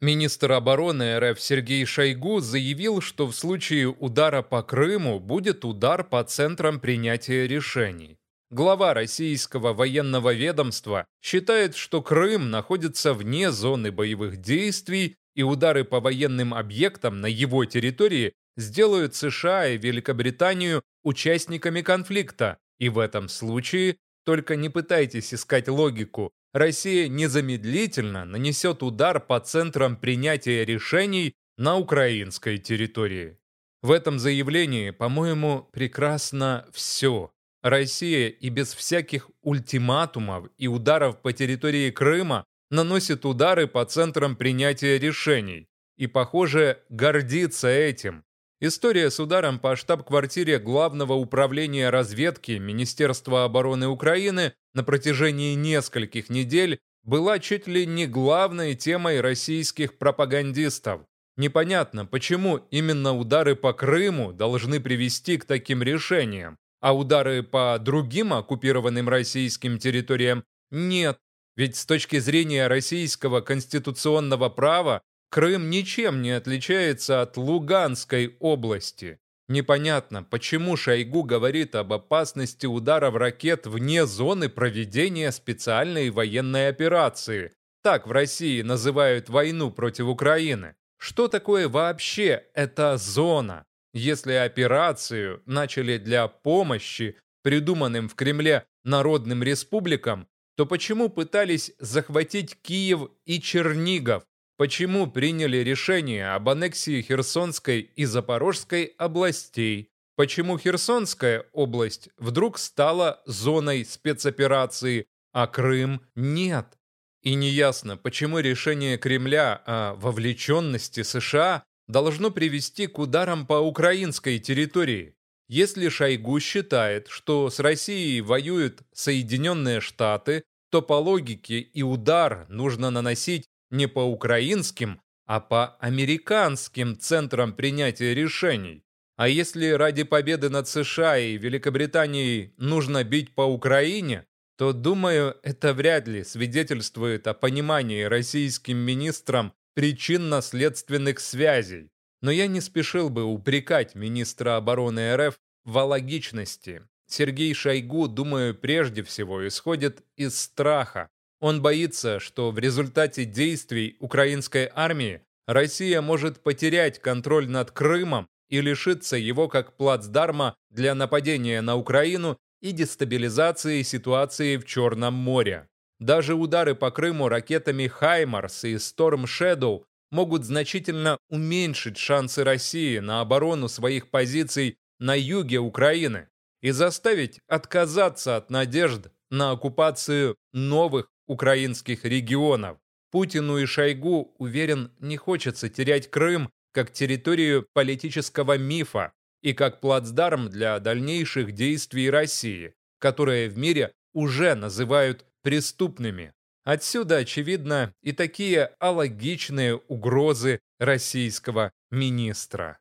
Министр обороны РФ Сергей Шойгу заявил, что в случае удара по Крыму будет удар по центрам принятия решений. Глава российского военного ведомства считает, что Крым находится вне зоны боевых действий и удары по военным объектам на его территории сделают США и Великобританию участниками конфликта, и в этом случае только не пытайтесь искать логику, Россия незамедлительно нанесет удар по центрам принятия решений на украинской территории. В этом заявлении, по-моему, прекрасно все. Россия и без всяких ультиматумов и ударов по территории Крыма наносит удары по центрам принятия решений. И, похоже, гордится этим. История с ударом по штаб-квартире Главного управления разведки Министерства обороны Украины на протяжении нескольких недель была чуть ли не главной темой российских пропагандистов. Непонятно, почему именно удары по Крыму должны привести к таким решениям, а удары по другим оккупированным российским территориям нет. Ведь с точки зрения российского конституционного права Крым ничем не отличается от Луганской области. Непонятно, почему Шойгу говорит об опасности ударов ракет вне зоны проведения специальной военной операции. Так в России называют войну против Украины. Что такое вообще эта зона? Если операцию начали для помощи придуманным в Кремле народным республикам, то почему пытались захватить Киев и Чернигов? Почему приняли решение об аннексии Херсонской и Запорожской областей, почему Херсонская область вдруг стала зоной спецоперации, а Крым нет. И неясно, почему решение Кремля о вовлеченности США должно привести к ударам по украинской территории. Если Шойгу считает, что с Россией воюют Соединенные Штаты, то по логике и удар нужно наносить не по украинским, а по американским центрам принятия решений. А если ради победы над США и Великобританией нужно бить по Украине, то, думаю, это вряд ли свидетельствует о понимании российским министрам причинно-следственных связей. Но я не спешил бы упрекать министра обороны РФ в алогичности. Сергей Шойгу, думаю, прежде всего исходит из страха, он боится, что в результате действий украинской армии Россия может потерять контроль над Крымом и лишиться его как плацдарма для нападения на Украину и дестабилизации ситуации в Черном море. Даже удары по Крыму ракетами «Хаймарс» и «Сторм Шэдоу» могут значительно уменьшить шансы России на оборону своих позиций на юге Украины и заставить отказаться от надежд на оккупацию новых украинских регионов. Путину и Шойгу, уверен, не хочется терять Крым как территорию политического мифа и как плацдарм для дальнейших действий России, которые в мире уже называют преступными. Отсюда, очевидно, и такие алогичные угрозы российского министра.